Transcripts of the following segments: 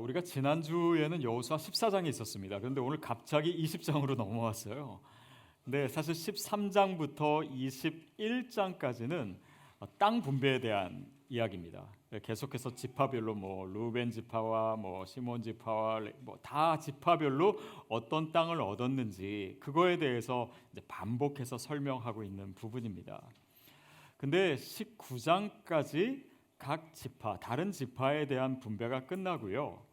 우리가 지난주에는 여호수아 14장이 있었습니다. 그런데 오늘 갑자기 20장으로 넘어왔어요. 근데 사실 13장부터 21장까지는 땅 분배에 대한 이야기입니다. 계속해서 지파별로 뭐 루벤 지파와 뭐 시몬 지파와 뭐 다 지파별로 어떤 땅을 얻었는지 그거에 대해서 이제 반복해서 설명하고 있는 부분입니다. 근데 19장까지 각 지파 다른 지파에 대한 분배가 끝나고요.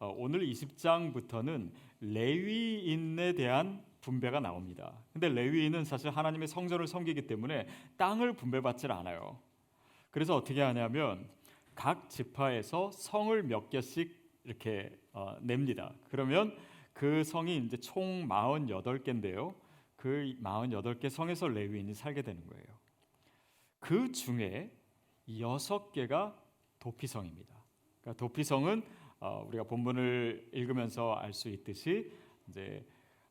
어, 오늘 20장부터는 레위인에 대한 분배가 나옵니다. 근데 레위인은 사실 하나님의 성전을 섬기기 때문에 땅을 분배받질 않아요. 그래서 어떻게 하냐면 각 지파에서 성을 몇 개씩 이렇게 어, 냅니다. 그러면 그 성이 이제 총 48개인데요. 그 48개 성에서 레위인이 살게 되는 거예요. 그 중에 여섯 개가 도피성입니다. 그러니까 도피성은 어, 우리가 본문을 읽으면서 알 수 있듯이 이제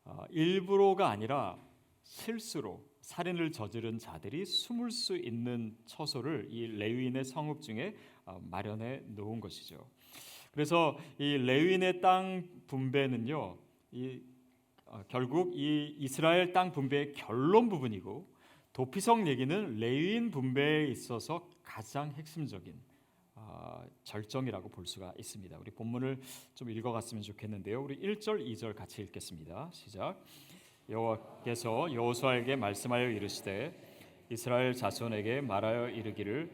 어, 일부러가 아니라 실수로 살인을 저지른 자들이 숨을 수 있는 처소를 이 레위인의 성읍 중에 어, 마련해 놓은 것이죠. 그래서 이 레위인의 땅 분배는요, 이 어, 결국 이 이스라엘 땅 분배의 결론 부분이고 도피성 얘기는 레위인 분배에 있어서 가장 핵심적인 어, 절정이라고 볼 수가 있습니다. 우리 본문을 좀 읽어갔으면 좋겠는데요. 우리 1절, 2절 같이 읽겠습니다. 시작. 여호와께서 여호수아에게 말씀하여 이르시되 이스라엘 자손에게 말하여 이르기를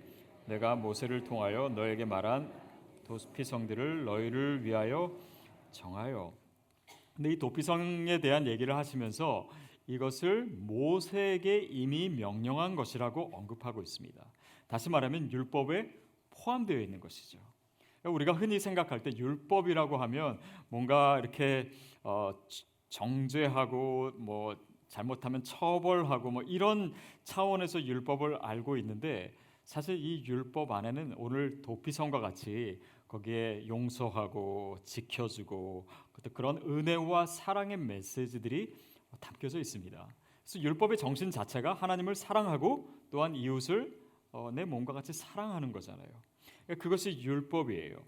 내가 모세를 통하여 너에게 말한 도피성들을 너희를 위하여 정하여. 근데 이 도피성에 대한 얘기를 하시면서 이것을 모세에게 이미 명령한 것이라고 언급하고 있습니다. 다시 말하면 율법에 포함되어 있는 것이죠. 우리가 흔히 생각할 때 율법이라고 하면 뭔가 이렇게 어, 정죄하고 뭐 잘못하면 처벌하고 뭐 이런 차원에서 율법을 알고 있는데 사실 이 율법 안에는 오늘 도피성과 같이 거기에 용서하고 지켜주고 그런 은혜와 사랑의 메시지들이 담겨져 있습니다. 그래서 율법의 정신 자체가 하나님을 사랑하고 또한 이웃을 어, 내 몸과 같이 사랑하는 거잖아요. 그러니까 그것이 율법이에요.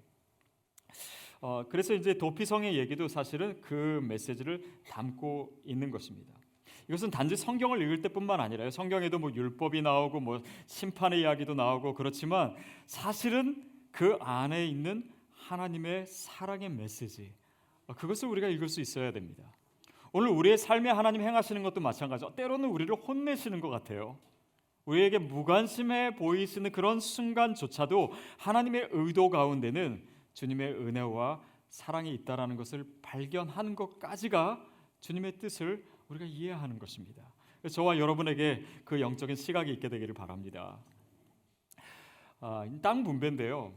어, 그래서 이제 도피성의 얘기도 사실은 그 메시지를 담고 있는 것입니다. 이것은 단지 성경을 읽을 때뿐만 아니라요. 성경에도 뭐 율법이 나오고 뭐 심판의 이야기도 나오고 그렇지만 사실은 그 안에 있는 하나님의 사랑의 메시지 어, 그것을 우리가 읽을 수 있어야 됩니다. 오늘 우리의 삶에 하나님 행하시는 것도 마찬가지죠. 때로는 우리를 혼내시는 것 같아요. 우리에게 무관심해 보이시는 그런 순간조차도 하나님의 의도 가운데는 주님의 은혜와 사랑이 있다라는 것을 발견하는 것까지가 주님의 뜻을 우리가 이해하는 것입니다. 저와 여러분에게 그 영적인 시각이 있게 되기를 바랍니다. 아, 땅 분배인데요.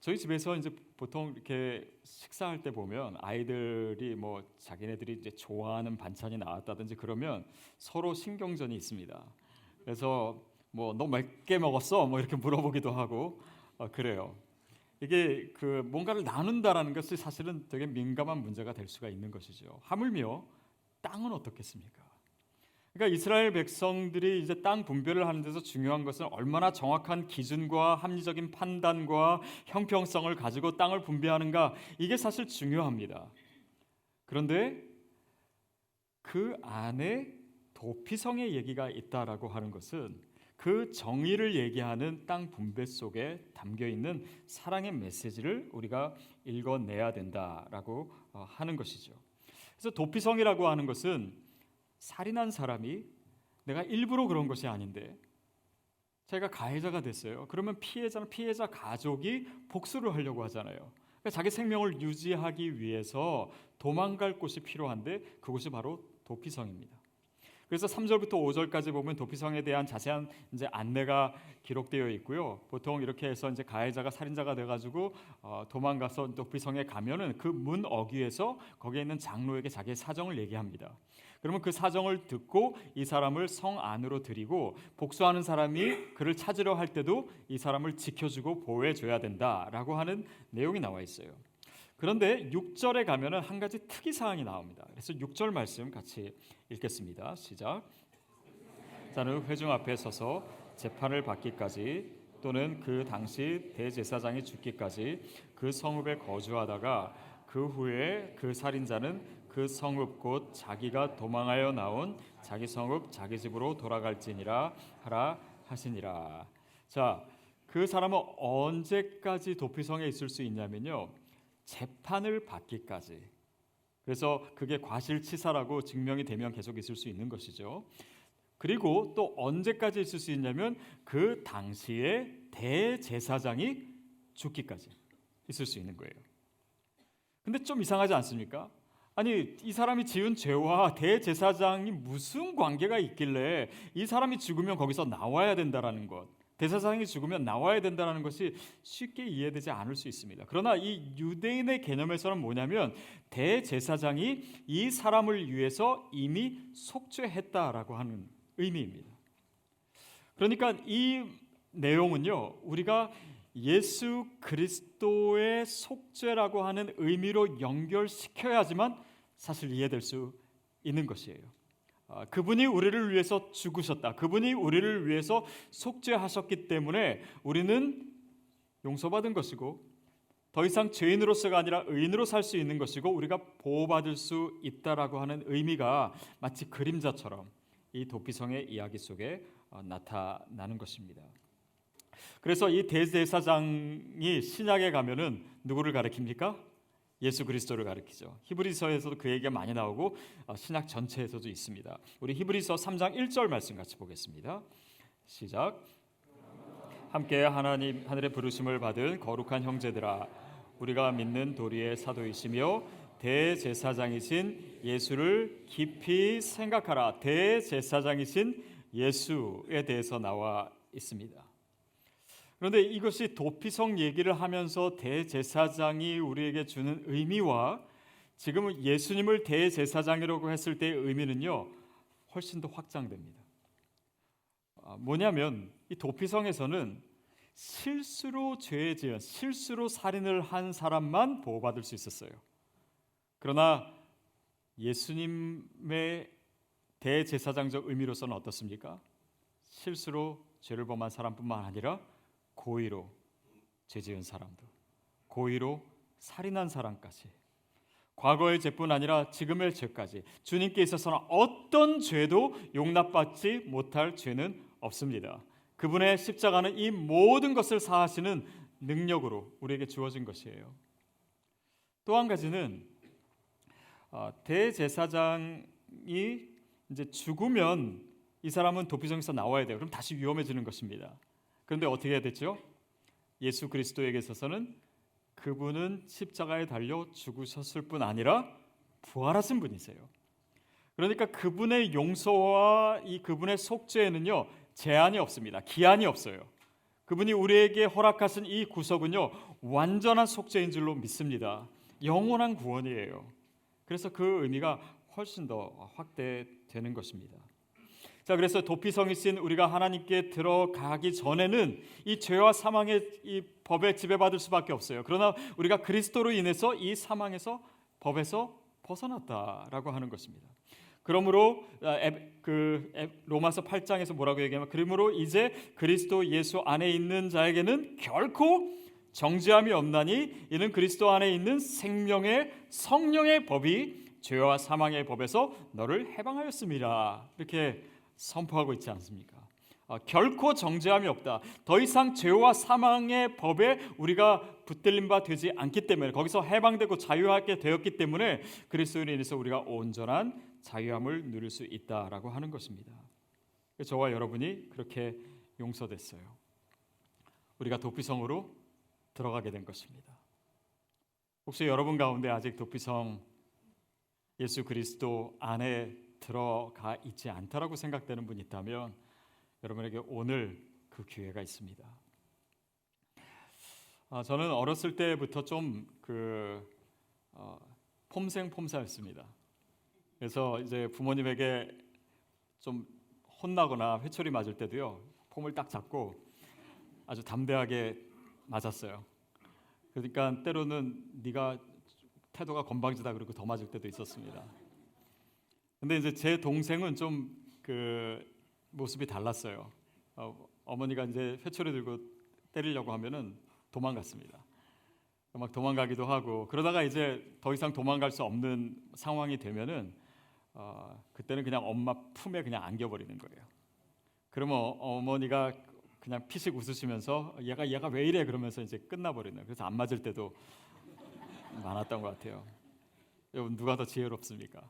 저희 집에서 이제 보통 이렇게 식사할 때 보면 아이들이 뭐 자기네들이 이제 좋아하는 반찬이 나왔다든지 그러면 서로 신경전이 있습니다. 그래서 뭐 너 몇 개 먹었어? 뭐 이렇게 물어보기도 하고 어, 그래요. 이게 그 뭔가를 나눈다라는 것이 사실은 되게 민감한 문제가 될 수가 있는 것이죠. 하물며 땅은 어떻겠습니까? 그러니까 이스라엘 백성들이 이제 땅 분배를 하는 데서 중요한 것은 얼마나 정확한 기준과 합리적인 판단과 형평성을 가지고 땅을 분배하는가 이게 사실 중요합니다. 그런데 그 안에 도피성의 얘기가 있다라고 하는 것은 그 정의를 얘기하는 땅 분배 속에 담겨 있는 사랑의 메시지를 우리가 읽어내야 된다라고 어, 하는 것이죠. 그래서 도피성이라고 하는 것은 살인한 사람이 내가 일부러 그런 것이 아닌데 제가 가해자가 됐어요. 그러면 피해자는 피해자 가족이 복수를 하려고 하잖아요. 그러니까 자기 생명을 유지하기 위해서 도망갈 곳이 필요한데 그곳이 바로 도피성입니다. 그래서 3절부터 5절까지 보면 도피성에 대한 자세한 이제 안내가 기록되어 있고요. 보통 이렇게 해서 이제 가해자가 살인자가 돼가지고 어, 도망가서 도피성에 가면은 그 문 어귀에서 거기에 있는 장로에게 자기의 사정을 얘기합니다. 그러면 그 사정을 듣고 이 사람을 성 안으로 들이고 복수하는 사람이 그를 찾으려 할 때도 이 사람을 지켜주고 보호해 줘야 된다라고 하는 내용이 나와 있어요. 그런데 6절에 가면은 한 가지 특이 사항이 나옵니다. 그래서 6절 말씀 같이 읽겠습니다. 시작. 자는 회중 앞에 서서 재판을 받기까지 또는 그 당시 대제사장이 죽기까지 그 성읍에 거주하다가 그 후에 그 살인자는 그 성읍 곧 자기가 도망하여 나온 자기 성읍 자기 집으로 돌아갈지니라 하라 하시니라. 자, 그 사람은 언제까지 도피성에 있을 수 있냐면요. 재판을 받기까지. 그래서 그게 과실치사라고 증명이 되면 계속 있을 수 있는 것이죠. 그리고 또 언제까지 있을 수 있냐면 그 당시에 대제사장이 죽기까지 있을 수 있는 거예요. 근데 좀 이상하지 않습니까? 아니 이 사람이 지은 죄와 대제사장이 무슨 관계가 있길래 이 사람이 죽으면 거기서 나와야 된다라는 것 대제사장이 죽으면 나와야 된다는 것이 쉽게 이해되지 않을 수 있습니다. 그러나 이 유대인의 개념에서는 뭐냐면 대제사장이 이 사람을 위해서 이미 속죄했다라고 하는 의미입니다. 그러니까 이 내용은요 우리가 예수 그리스도의 속죄라고 하는 의미로 연결시켜야지만 사실 이해될 수 있는 것이에요. 아, 그분이 우리를 위해서 죽으셨다. 그분이 우리를 위해서 속죄하셨기 때문에 우리는 용서받은 것이고 더 이상 죄인으로서가 아니라 의인으로 살 수 있는 것이고 우리가 보호받을 수 있다라고 하는 의미가 마치 그림자처럼 이 도피성의 이야기 속에 어, 나타나는 것입니다. 그래서 이 대제사장이 신약에 가면은 누구를 가리킵니까? 예수 그리스도를 가리키죠. 히브리서에서도 그 얘기가 많이 나오고 어, 신약 전체에서도 있습니다. 우리 히브리서 3장 1절 말씀 같이 보겠습니다. 시작. 함께 하나님 하늘의 부르심을 받은 거룩한 형제들아 우리가 믿는 도리의 사도이시며 대제사장이신 예수를 깊이 생각하라. 대제사장이신 예수에 대해서 나와 있습니다. 그런데 이것이 도피성 얘기를 하면서 대제사장이 우리에게 주는 의미와 지금 예수님을 대제사장이라고 했을 때의 의미는요 훨씬 더 확장됩니다. 아, 뭐냐면 이 도피성에서는 실수로 죄 지은 실수로 살인을 한 사람만 보호받을 수 있었어요. 그러나 예수님의 대제사장적 의미로서는 어떻습니까? 실수로 죄를 범한 사람뿐만 아니라 고의로 죄지은 사람도 고의로 살인한 사람까지 과거의 죄뿐 아니라 지금의 죄까지 주님께 있어서는 어떤 죄도 용납받지 못할 죄는 없습니다. 그분의 십자가는 이 모든 것을 사하시는 능력으로 우리에게 주어진 것이에요. 또 한 가지는 어, 대제사장이 이제 죽으면 이 사람은 도피성에서 나와야 돼요. 그럼 다시 위험해지는 것입니다. 그런데 어떻게 해야 됐죠? 예수 그리스도에게 있어서는 그분은 십자가에 달려 죽으셨을 뿐 아니라 부활하신 분이세요. 그러니까 그분의 용서와 이 그분의 속죄에는요 제한이 없습니다. 기한이 없어요. 그분이 우리에게 허락하신 이 구속은요 완전한 속죄인 줄로 믿습니다. 영원한 구원이에요. 그래서 그 의미가 훨씬 더 확대되는 것입니다. 자, 그래서 도피성이 신 우리가 하나님께 들어가기 전에는 이 죄와 사망의 이 법에 지배받을 수밖에 없어요. 그러나 우리가 그리스도로 인해서 이 사망에서 법에서 벗어났다라고 하는 것입니다. 그러므로 아, 그 로마서 8장에서 뭐라고 얘기하면 그러므로 이제 그리스도 예수 안에 있는 자에게는 결코 정죄함이 없나니 이는 그리스도 안에 있는 생명의 성령의 법이 죄와 사망의 법에서 너를 해방하였습니다. 이렇게 선포하고 있지 않습니까? 어, 결코 정죄함이 없다. 더 이상 죄와 사망의 법에 우리가 붙들림 바 되지 않기 때문에 거기서 해방되고 자유하게 되었기 때문에 그리스도인에 서 우리가 온전한 자유함을 누릴 수 있다라고 하는 것입니다. 저와 여러분이 그렇게 용서됐어요. 우리가 도피성으로 들어가게 된 것입니다. 혹시 여러분 가운데 아직 도피성 예수 그리스도 안에 들어가 있지 않다라고 생각되는 분이 있다면 여러분에게 오늘 그 기회가 있습니다. 아, 저는 어렸을 때부터 좀그 어, 폼생폼사였습니다. 그래서 이제 부모님에게 좀 혼나거나 회초리 맞을 때도요 폼을 딱 잡고 아주 담대하게 맞았어요. 그러니까 때로는 네가 태도가 건방지다 그러고 더 맞을 때도 있었습니다. 근데 이제 제 동생은 좀 그 모습이 달랐어요. 어, 어머니가 이제 회초리 들고 때리려고 하면은 도망갔습니다. 막 도망가기도 하고 그러다가 이제 더 이상 도망갈 수 없는 상황이 되면은 어, 그때는 그냥 엄마 품에 그냥 안겨버리는 거예요. 그러면 어, 어머니가 그냥 피식 웃으시면서 얘가 얘가 왜 이래 그러면서 이제 끝나버리는. 그래서 안 맞을 때도 많았던 것 같아요. 여러분 누가 더 지혜롭습니까?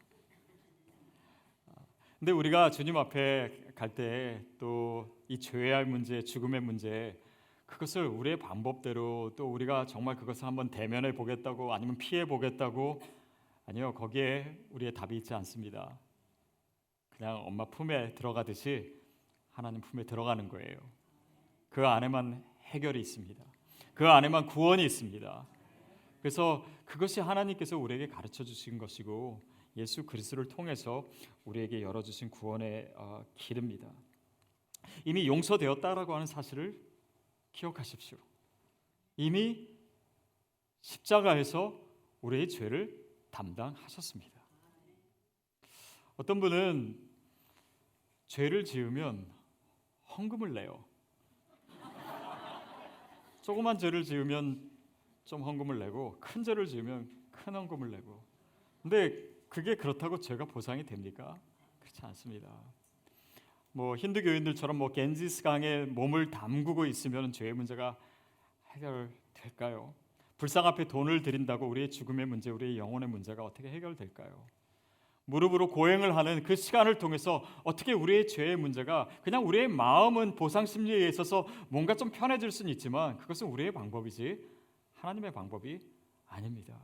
근데 우리가 주님 앞에 갈 때 또 이 죄의 문제, 죽음의 문제 그것을 우리의 방법대로 또 우리가 정말 그것을 한번 대면해 보겠다고 아니면 피해 보겠다고 아니요 거기에 우리의 답이 있지 않습니다. 그냥 엄마 품에 들어가듯이 하나님 품에 들어가는 거예요. 그 안에만 해결이 있습니다. 그 안에만 구원이 있습니다. 그래서 그것이 하나님께서 우리에게 가르쳐 주신 것이고 예수 그리스도를 통해서 우리에게 열어 주신 구원의 어, 길입니다. 이미 용서되었다라고 하는 사실을 기억하십시오. 이미 십자가에서 우리의 죄를 담당하셨습니다. 어떤 분은 죄를 지으면 헌금을 내요. 조그만 죄를 지으면 좀 헌금을 내고 큰 죄를 지으면 큰 헌금을 내고. 근데 그게 그렇다고 죄가 보상이 됩니까? 그렇지 않습니다. 뭐 힌두 교인들처럼 뭐 겐지스 강에 몸을 담그고 있으면 죄의 문제가 해결될까요? 불상 앞에 돈을 드린다고 우리의 죽음의 문제, 우리의 영혼의 문제가 어떻게 해결될까요? 무릎으로 고행을 하는 그 시간을 통해서 어떻게 우리의 죄의 문제가 그냥 우리의 마음은 보상 심리에 있어서 뭔가 좀 편해질 수는 있지만 그것은 우리의 방법이지 하나님의 방법이 아닙니다.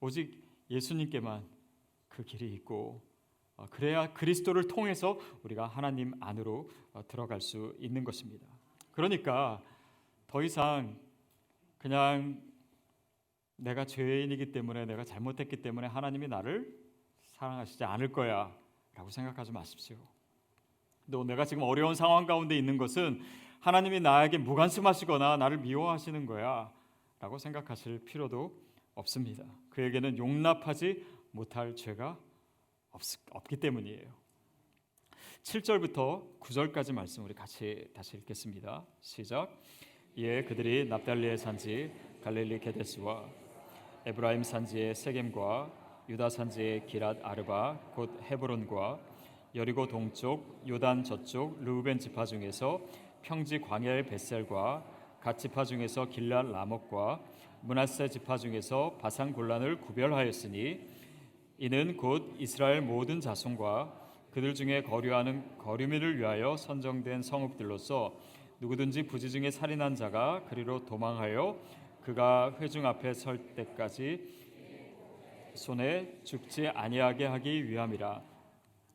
오직 예수님께만 그 길이 있고 어, 그래야 그리스도를 통해서 우리가 하나님 안으로 어, 들어갈 수 있는 것입니다. 그러니까 더 이상 그냥 내가 죄인이기 때문에 내가 잘못했기 때문에 하나님이 나를 사랑하시지 않을 거야라고 생각하지 마십시오. 또 내가 지금 어려운 상황 가운데 있는 것은 하나님이 나에게 무관심하시거나 나를 미워하시는 거야라고 생각하실 필요도 없습니다. 그에게는 용납하지 못할 죄가 없, 없기 때문이에요. 7절부터 9절까지 말씀 우리 같이 다시 읽겠습니다. 시작. 예, 그들이 납달리의 산지 갈릴리 게데스와 에브라임 산지의 세겜과 유다 산지의 기랏 아르바 곧 헤브론과 여리고 동쪽 요단 저쪽 르우벤 지파 중에서 평지 광야의 베셀과 갓 지파 중에서 길랏 라목과 문하세 지파 중에서 바산 골란을 구별하였으니 이는 곧 이스라엘 모든 자손과 그들 중에 거류하는 거류민을 위하여 선정된 성읍들로서 누구든지 부지 중에 살인한 자가 그리로 도망하여 그가 회중 앞에 설 때까지 손에 죽지 아니하게 하기 위함이라.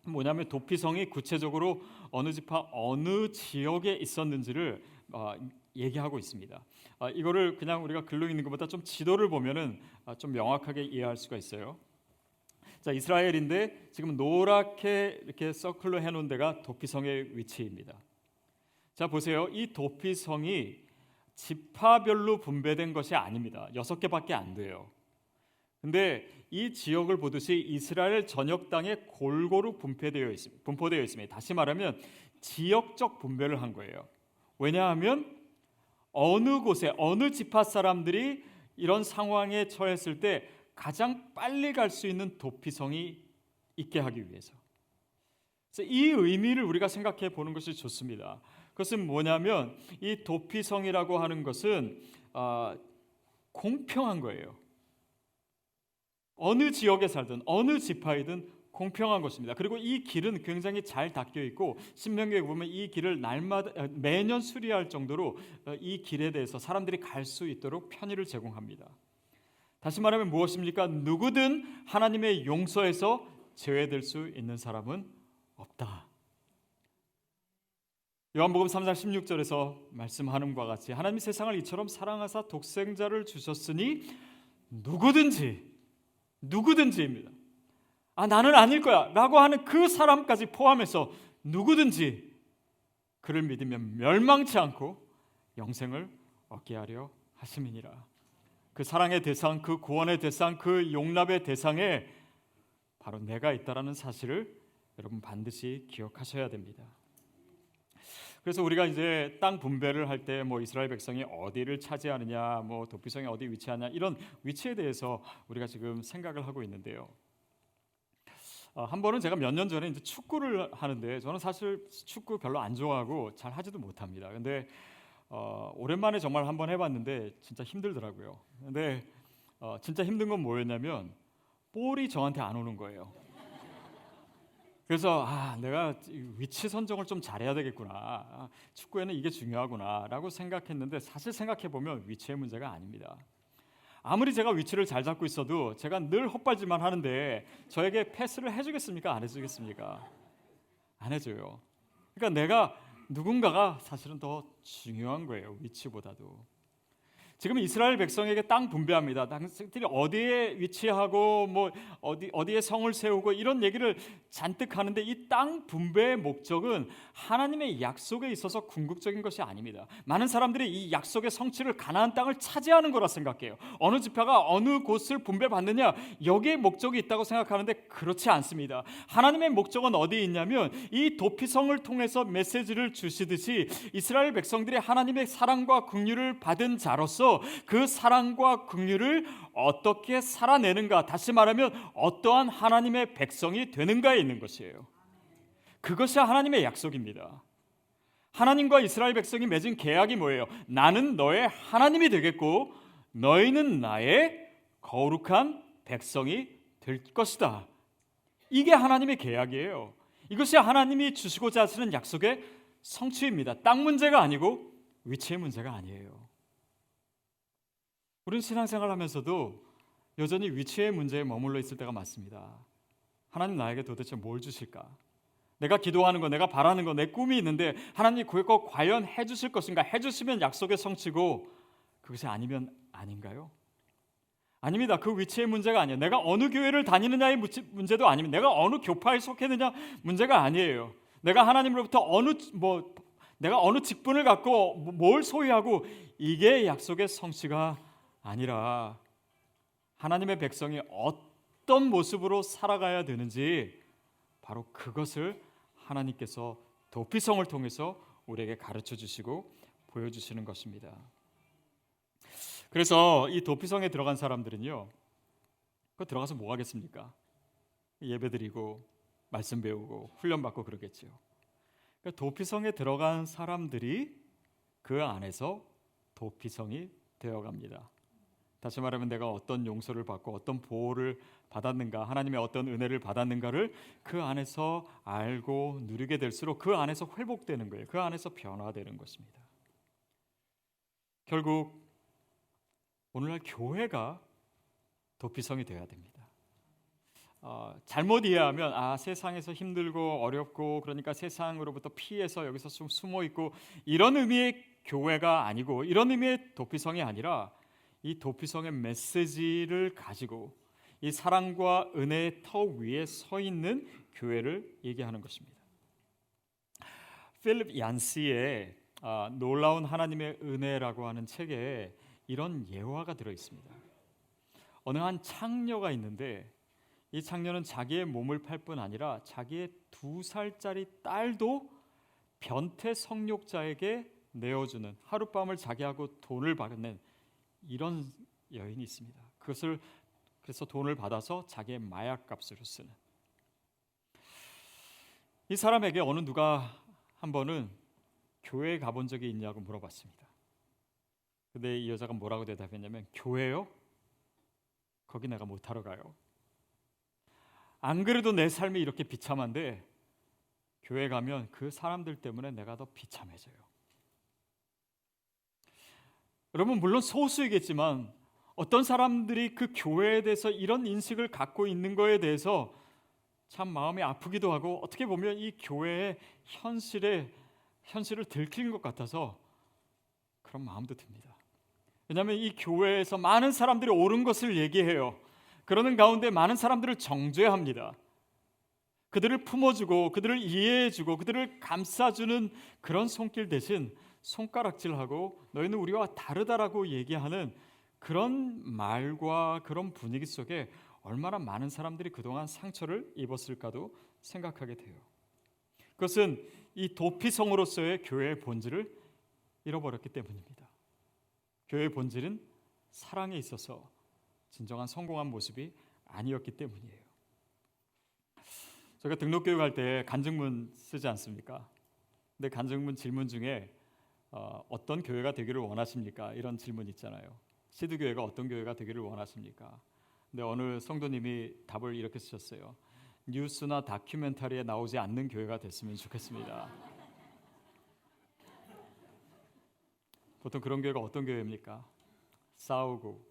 뭐냐면 도피성이 구체적으로 어느 지파 어느 지역에 있었는지를 어, 얘기하고 있습니다. 어, 이거를 그냥 우리가 글로 읽는 것보다 좀 지도를 보면은 어, 좀 명확하게 이해할 수가 있어요. 자 이스라엘인데 지금 노랗게 이렇게 서클로 해놓은 데가 도피성의 위치입니다. 자 보세요, 이 도피성이 지파별로 분배된 것이 아닙니다. 여섯 개밖에 안 돼요. 근데 이 지역을 보듯이 이스라엘 전역 땅에 골고루 분포되어 있습니다. 분포되어 있습니다. 다시 말하면 지역적 분배를 한 거예요. 왜냐하면 어느 곳에 어느 지파 사람들이 이런 상황에 처했을 때 가장 빨리 갈 수 있는 도피성이 있게 하기 위해서. 이 의미를 우리가 생각해 보는 것이 좋습니다. 그것은 뭐냐면 이 도피성이라고 하는 것은 어, 공평한 거예요. 어느 지역에 살든 어느 지파이든 공평한 것입니다. 그리고 이 길은 굉장히 잘 닦여 있고 신명기에 보면 이 길을 날마다 어, 매년 수리할 정도로 어, 이 길에 대해서 사람들이 갈 수 있도록 편의를 제공합니다. 다시 말하면 무엇입니까? 누구든 하나님의 용서에서 제외될 수 있는 사람은 없다. 요한복음 3장 16절에서 말씀하는 바와 같이 하나님이 세상을 이처럼 사랑하사 독생자를 주셨으니 누구든지 누구든지입니다. 아, 나는 아닐 거야. 라고 하는 그 사람까지 포함해서 누구든지 그를 믿으면 멸망치 않고 영생을 얻게 하려 하심이니라. 그 사랑의 대상, 그 구원의 대상, 그 용납의 대상에 바로 내가 있다라는 사실을 여러분 반드시 기억하셔야 됩니다. 그래서 우리가 이제 땅 분배를 할 때 뭐 이스라엘 백성이 어디를 차지하느냐, 뭐 도피성이 어디 위치하냐 이런 위치에 대해서 우리가 지금 생각을 하고 있는데요. 어, 한 번은 제가 몇 년 전에 이제 축구를 하는데 저는 사실 축구 별로 안 좋아하고 잘 하지도 못합니다. 근데 어, 오랜만에 정말 한번 해봤는데 진짜 힘들더라고요. 근데 어, 진짜 힘든 건 뭐였냐면 볼이 저한테 안 오는 거예요. 그래서 아 내가 위치 선정을 좀 잘해야 되겠구나 아, 축구에는 이게 중요하구나라고 생각했는데 사실 생각해 보면 위치의 문제가 아닙니다. 아무리 제가 위치를 잘 잡고 있어도 제가 늘 헛발질만 하는데 저에게 패스를 해주겠습니까? 안 해주겠습니까? 안 해줘요. 그러니까 내가 누군가가 사실은 더 중요한 거예요. 위치보다도. 지금 이스라엘 백성에게 땅 분배합니다. 당신들이 어디에 위치하고 뭐 어디 어디에 성을 세우고 이런 얘기를 잔뜩 하는데 이 땅 분배의 목적은 하나님의 약속에 있어서 궁극적인 것이 아닙니다. 많은 사람들이 이 약속의 성취를 가나안 땅을 차지하는 거라 생각해요. 어느 지파가 어느 곳을 분배받느냐 여기에 목적이 있다고 생각하는데 그렇지 않습니다. 하나님의 목적은 어디에 있냐면 이 도피성을 통해서 메시지를 주시듯이 이스라엘 백성들이 하나님의 사랑과 긍휼을 받은 자로서 그 사랑과 긍휼을 어떻게 살아내는가 다시 말하면 어떠한 하나님의 백성이 되는가에 있는 것이에요. 그것이 하나님의 약속입니다. 하나님과 이스라엘 백성이 맺은 계약이 뭐예요? 나는 너의 하나님이 되겠고 너희는 나의 거룩한 백성이 될 것이다. 이게 하나님의 계약이에요. 이것이 하나님이 주시고자 하시는 약속의 성취입니다. 땅 문제가 아니고 위치의 문제가 아니에요. 우리는 신앙생활 하면서도 여전히 위치의 문제에 머물러 있을 때가 많습니다. 하나님 나에게 도대체 뭘 주실까? 내가 기도하는 거, 내가 바라는 거, 내 꿈이 있는데 하나님 그거 과연 해주실 것인가? 해주시면 약속의 성취고 그것이 아니면 아닌가요? 아닙니다. 그 위치의 문제가 아니에요. 내가 어느 교회를 다니느냐의 문제도 아닙니다. 내가 어느 교파에 속했느냐 문제가 아니에요. 내가 하나님으로부터 어느 뭐 내가 어느 직분을 갖고 뭘 소유하고 이게 약속의 성취가 아니라 하나님의 백성이 어떤 모습으로 살아가야 되는지 바로 그것을 하나님께서 도피성을 통해서 우리에게 가르쳐 주시고 보여 주시는 것입니다. 그래서 이 도피성에 들어간 사람들은요, 그 들어가서 뭐 하겠습니까? 예배 드리고 말씀 배우고 훈련 받고 그러겠죠. 그러니까 도피성에 들어간 사람들이 그 안에서 도피성이 되어 갑니다. 다시 말하면 내가 어떤 용서를 받고 어떤 보호를 받았는가, 하나님의 어떤 은혜를 받았는가를 그 안에서 알고 누리게 될수록 그 안에서 회복되는 거예요. 그 안에서 변화되는 것입니다. 결국 오늘날 교회가 도피성이 되어야 됩니다. 어, 잘못 이해하면 아 세상에서 힘들고 어렵고 그러니까 세상으로부터 피해서 여기서 좀 숨어 있고 이런 의미의 교회가 아니고 이런 의미의 도피성이 아니라 이 도피성의 메시지를 가지고 이 사랑과 은혜의 터 위에 서 있는 교회를 얘기하는 것입니다. 필립 얀스의 아, 놀라운 하나님의 은혜라고 하는 책에 이런 예화가 들어 있습니다. 어느 한 창녀가 있는데 이 창녀는 자기의 몸을 팔 뿐 아니라 자기의 두 살짜리 딸도 변태 성욕자에게 내어주는 하룻밤을 자기하고 돈을 받는 이런 여인이 있습니다. 그것을 그래서 돈을 받아서 자기의 마약 값으로 쓰는 이 사람에게 어느 누가 한 번은 교회에 가본 적이 있냐고 물어봤습니다. 근데 이 여자가 뭐라고 대답했냐면 교회요? 거기 내가 못 하러 가요. 안 그래도 내 삶이 이렇게 비참한데 교회 가면 그 사람들 때문에 내가 더 비참해져요. 여러분 물론 소수이겠지만 어떤 사람들이 그 교회에 대해서 이런 인식을 갖고 있는 거에 대해서 참 마음이 아프기도 하고 어떻게 보면 이 교회의 현실에 현실을 들킨 것 같아서 그런 마음도 듭니다. 왜냐하면 이 교회에서 많은 사람들이 옳은 것을 얘기해요. 그러는 가운데 많은 사람들을 정죄합니다. 그들을 품어주고 그들을 이해해주고 그들을 감싸주는 그런 손길 대신 손가락질하고 너희는 우리와 다르다라고 얘기하는 그런 말과 그런 분위기 속에 얼마나 많은 사람들이 그동안 상처를 입었을까도 생각하게 돼요. 그것은 이 도피성으로서의 교회의 본질을 잃어버렸기 때문입니다. 교회의 본질은 사랑에 있어서 진정한 성공한 모습이 아니었기 때문이에요. 제가 등록 교육 할 때 간증문 쓰지 않습니까? 근데 간증문 질문 중에 어, 어떤 교회가 되기를 원하십니까? 이런 질문 있잖아요. 시드 교회가 어떤 교회가 되기를 원하십니까? 근데 어느 성도님이 답을 이렇게 쓰셨어요. 뉴스나 다큐멘터리에 나오지 않는 교회가 됐으면 좋겠습니다. 보통 그런 교회가 어떤 교회입니까? 싸우고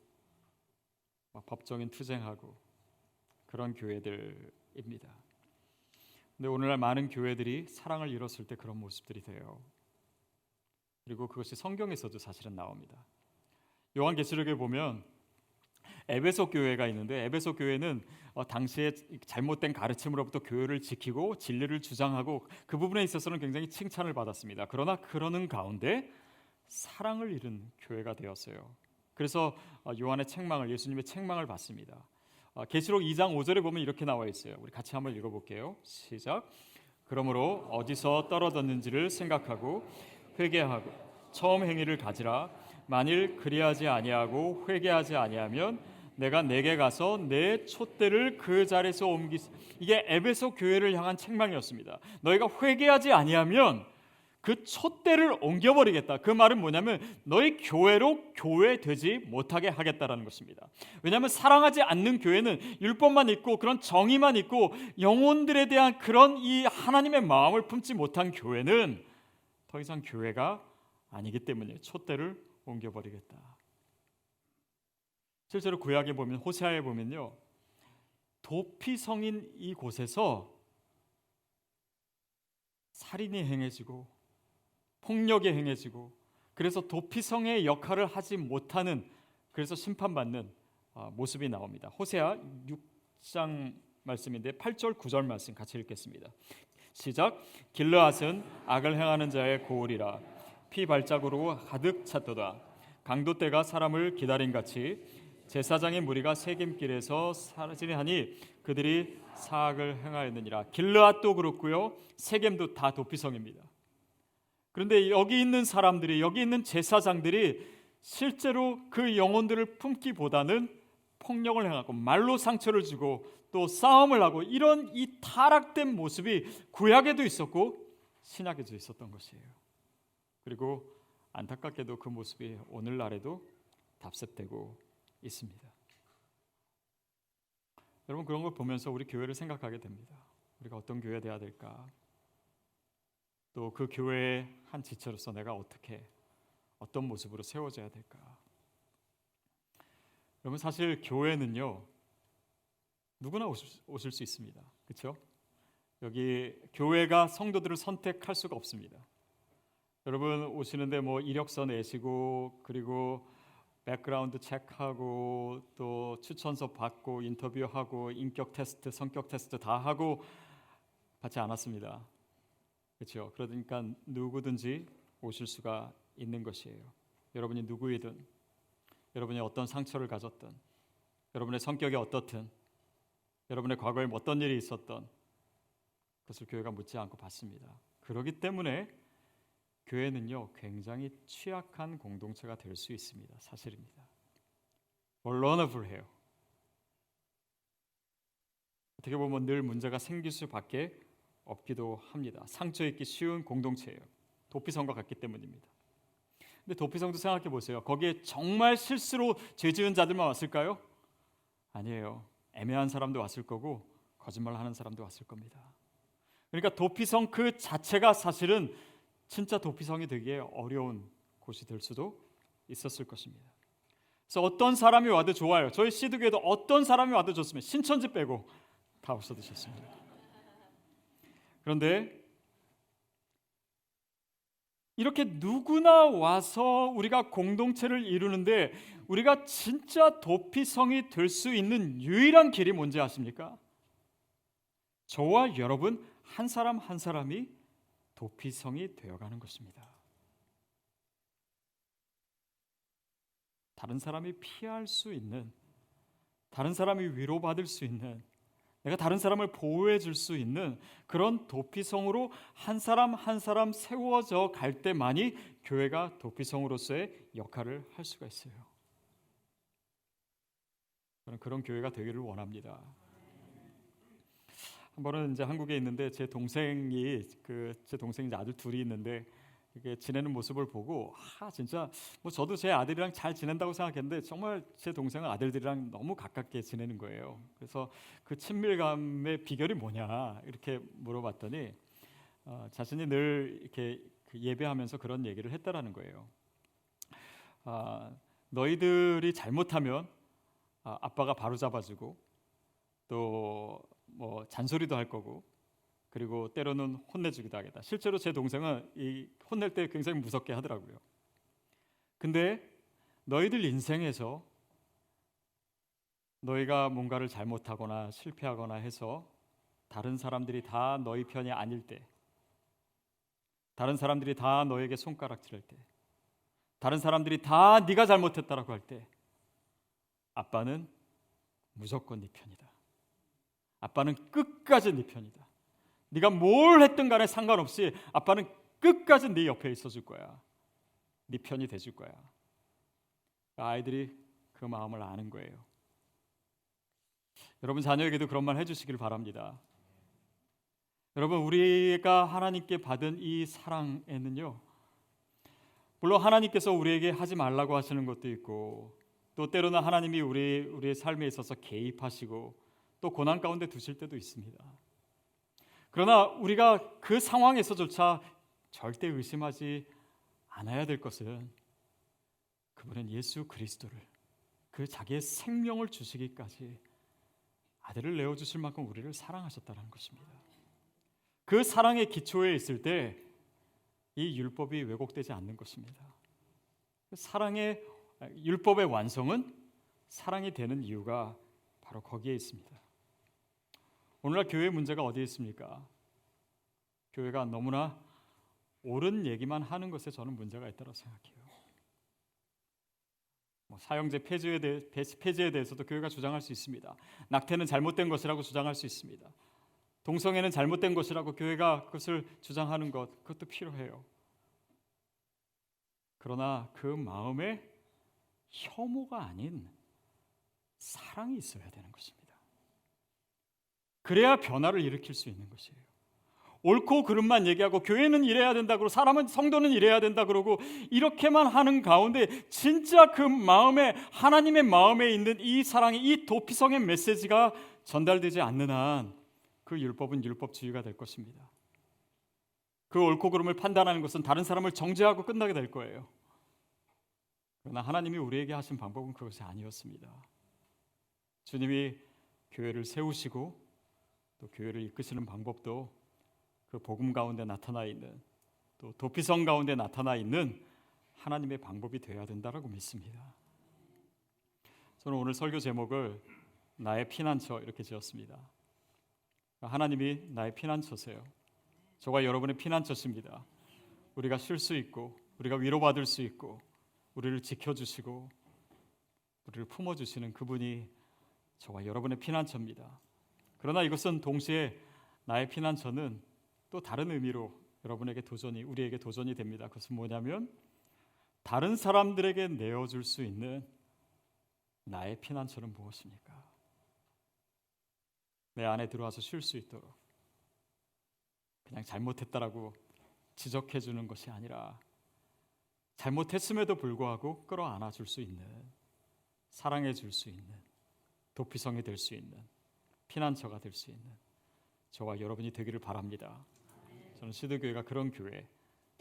막 법정인 투쟁하고 그런 교회들입니다. 근데 오늘날 많은 교회들이 사랑을 잃었을 때 그런 모습들이 돼요. 그리고 그것이 성경에서도 사실은 나옵니다. 요한계시록에 보면 에베소 교회가 있는데 에베소 교회는 어, 당시에 잘못된 가르침으로부터 교회를 지키고 진리를 주장하고 그 부분에 있어서는 굉장히 칭찬을 받았습니다. 그러나 그러는 가운데 사랑을 잃은 교회가 되었어요. 그래서 어, 요한의 책망을 예수님의 책망을 받습니다. 어, 계시록 2장 5절에 보면 이렇게 나와 있어요. 우리 같이 한번 읽어볼게요. 시작. 그러므로 어디서 떨어졌는지를 생각하고 회개하고 처음 행위를 가지라. 만일 그리하지 아니하고 회개하지 아니하면 내가 내게 가서 내 촛대를 그 자리에서 옮기 이게 에베소 교회를 향한 책망이었습니다. 너희가 회개하지 아니하면 그 촛대를 옮겨버리겠다. 그 말은 뭐냐면 너희 교회로 교회 되지 못하게 하겠다라는 것입니다. 왜냐하면 사랑하지 않는 교회는 율법만 있고 그런 정의만 있고 영혼들에 대한 그런 이 하나님의 마음을 품지 못한 교회는 더 이상 교회가 아니기 때문에 촛대를 옮겨버리겠다. 실제로 구약에 보면 호세아에 보면요 도피 성인 이곳에서 살인이 행해지고 폭력에 행해지고 그래서 도피성의 역할을 하지 못하는 그래서 심판받는 어, 모습이 나옵니다. 호세아 6장 말씀인데 8절 9절 말씀 같이 읽겠습니다. 시작. 길르앗은 악을 행하는 자의 고울이라. 피 발자국으로 가득 찼도다. 강도 때가 사람을 기다린 같이 제사장의 무리가 세겜길에서 사라지하니 그들이 사악을 행하였느니라. 길르앗도 그렇고요. 세겜도 다 도피성입니다. 그런데 여기 있는 사람들이 여기 있는 제사장들이 실제로 그 영혼들을 품기보다는 폭력을 행하고 말로 상처를 주고 또 싸움을 하고 이런 이 타락된 모습이 구약에도 있었고 신약에도 있었던 것이에요. 그리고 안타깝게도 그 모습이 오늘날에도 답습되고 있습니다. 여러분 그런 걸 보면서 우리 교회를 생각하게 됩니다. 우리가 어떤 교회 돼야 될까? 또 그 교회의 한 지체로서 내가 어떻게 어떤 모습으로 세워져야 될까? 여러분 사실 교회는요 누구나 오실, 수 있습니다. 그렇죠? 여기 교회가 성도들을 선택할 수가 없습니다. 여러분 오시는데 뭐 이력서 내시고 그리고 background check하고 또 추천서 받고 인터뷰하고 인격 테스트, 성격 테스트 다 하고 받지 않았습니다. 그렇죠. 그러니까 누구든지 오실 수가 있는 것이에요. 여러분이 누구이든 여러분이 어떤 상처를 가졌든 여러분의 성격이 어떻든 여러분의 과거에 어떤 일이 있었던 그것을 교회가 묻지 않고 받습니다. 그렇기 때문에 교회는요 굉장히 취약한 공동체가 될 수 있습니다. 사실입니다. vulnerable해요. 어떻게 보면 늘 문제가 생길 수밖에 없기도 합니다. 상처 입기 쉬운 공동체예요. 도피성과 같기 때문입니다. 근데 도피성도 생각해 보세요. 거기에 정말 실수로 죄 지은 자들만 왔을까요? 아니에요. 애매한 사람도 왔을 거고 거짓말 하는 사람도 왔을 겁니다. 그러니까 도피성 그 자체가 사실은 진짜 도피성이 되기에 어려운 곳이 될 수도 있었을 것입니다. 그래서 어떤 사람이 와도 좋아요. 저희 시드교에도 어떤 사람이 와도 좋습니다. 신천지 빼고 다 없어드셨습니다. 그런데 이렇게 누구나 와서 우리가 공동체를 이루는데 우리가 진짜 도피성이 될 수 있는 유일한 길이 뭔지 아십니까? 저와 여러분 한 사람 한 사람이 도피성이 되어가는 것입니다. 다른 사람이 피할 수 있는, 다른 사람이 위로받을 수 있는, 내가 다른 사람을 보호해 줄 수 있는 그런 도피성으로 한 사람 한 사람 세워져 갈 때만이 교회가 도피성으로서의 역할을 할 수가 있어요. 저는 그런 교회가 되기를 원합니다. 한 번은 이제 한국에 있는데 제 동생이 그 제 동생 이제 아들 둘이 있는데 이게 지내는 모습을 보고 아 진짜 뭐 저도 제 아들이랑 잘 지낸다고 생각했는데 정말 제 동생은 아들들이랑 너무 가깝게 지내는 거예요. 그래서 그 친밀감의 비결이 뭐냐 이렇게 물어봤더니 어, 자신이 늘 이렇게 그 예배하면서 그런 얘기를 했다라는 거예요. 아, 너희들이 잘못하면 아, 아빠가 바로 잡아주고 또 뭐 잔소리도 할 거고 그리고 때로는 혼내주기도 하겠다. 실제로 제 동생은 이 혼낼 때 굉장히 무섭게 하더라고요. 근데 너희들 인생에서 너희가 뭔가를 잘못하거나 실패하거나 해서 다른 사람들이 다 너희 편이 아닐 때, 다른 사람들이 다 너에게 손가락질할 때, 다른 사람들이 다 네가 잘못했다라고 할 때, 아빠는 무조건 네 편이다. 아빠는 끝까지 네 편이다. 네가 뭘 했든 간에 상관없이 아빠는 끝까지 네 옆에 있어 줄 거야. 네 편이 돼줄 거야. 아이들이 그 마음을 아는 거예요. 여러분 자녀에게도 그런 말 해주시길 바랍니다. 여러분 우리가 하나님께 받은 이 사랑에는요. 물론 하나님께서 우리에게 하지 말라고 하시는 것도 있고 또 때로는 하나님이 우리 우리의 삶에 있어서 개입하시고 또 고난 가운데 두실 때도 있습니다. 그러나 우리가 그 상황에서조차 절대 의심하지 않아야 될 것은 그분은 예수 그리스도를 그 자기의 생명을 주시기까지 아들을 내어 주실 만큼 우리를 사랑하셨다는 것입니다. 그 사랑의 기초에 있을 때 이 율법이 왜곡되지 않는 것입니다. 그 사랑의 율법의 완성은 사랑이 되는 이유가 바로 거기에 있습니다. 오늘날 교회 문제가 어디에 있습니까? 교회가 너무나 옳은 얘기만 하는 것에 저는 문제가 있다고 생각해요. 뭐 사형제 폐지에, 대해, 폐지에 대해서도 교회가 주장할 수 있습니다. 낙태는 잘못된 것이라고 주장할 수 있습니다. 동성애는 잘못된 것이라고 교회가 그것을 주장하는 것 그것도 필요해요. 그러나 그 마음에 혐오가 아닌 사랑이 있어야 되는 것입니다. 그래야 변화를 일으킬 수 있는 것이에요. 옳고 그름만 얘기하고 교회는 이래야 된다 그러고 사람은 성도는 이래야 된다 그러고 이렇게만 하는 가운데 진짜 그 마음에 하나님의 마음에 있는 이 사랑의 이 도피성의 메시지가 전달되지 않는 한 그 율법은 율법주의가 될 것입니다. 그 옳고 그름을 판단하는 것은 다른 사람을 정죄하고 끝나게 될 거예요. 그러나 하나님이 우리에게 하신 방법은 그것이 아니었습니다. 주님이 교회를 세우시고 또 교회를 이끄시는 방법도 그 복음 가운데 나타나 있는 또 도피성 가운데 나타나 있는 하나님의 방법이 되어야 된다라고 믿습니다. 저는 오늘 설교 제목을 나의 피난처 이렇게 지었습니다. 하나님이 나의 피난처세요. 저와 여러분의 피난처십니다. 우리가 쉴 수 있고 우리가 위로받을 수 있고 우리를 지켜주시고 우리를 품어주시는 그분이 저와 여러분의 피난처입니다. 그러나 이것은 동시에 나의 피난처는 또 다른 의미로 여러분에게 도전이 우리에게 도전이 됩니다. 그것은 뭐냐면 다른 사람들에게 내어줄 수 있는 나의 피난처는 무엇입니까? 내 안에 들어와서 쉴 수 있도록 그냥 잘못했다라고 지적해 주는 것이 아니라 잘못했음에도 불구하고 끌어안아 줄 수 있는 사랑해 줄 수 있는 도피성이 될 수 있는 피난처가 될 수 있는 저와 여러분이 되기를 바랍니다. 저는 시드교회가 그런 교회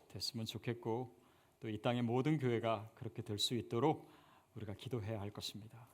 됐으면 좋겠고 또 이 땅의 모든 교회가 그렇게 될 수 있도록 우리가 기도해야 할 것입니다.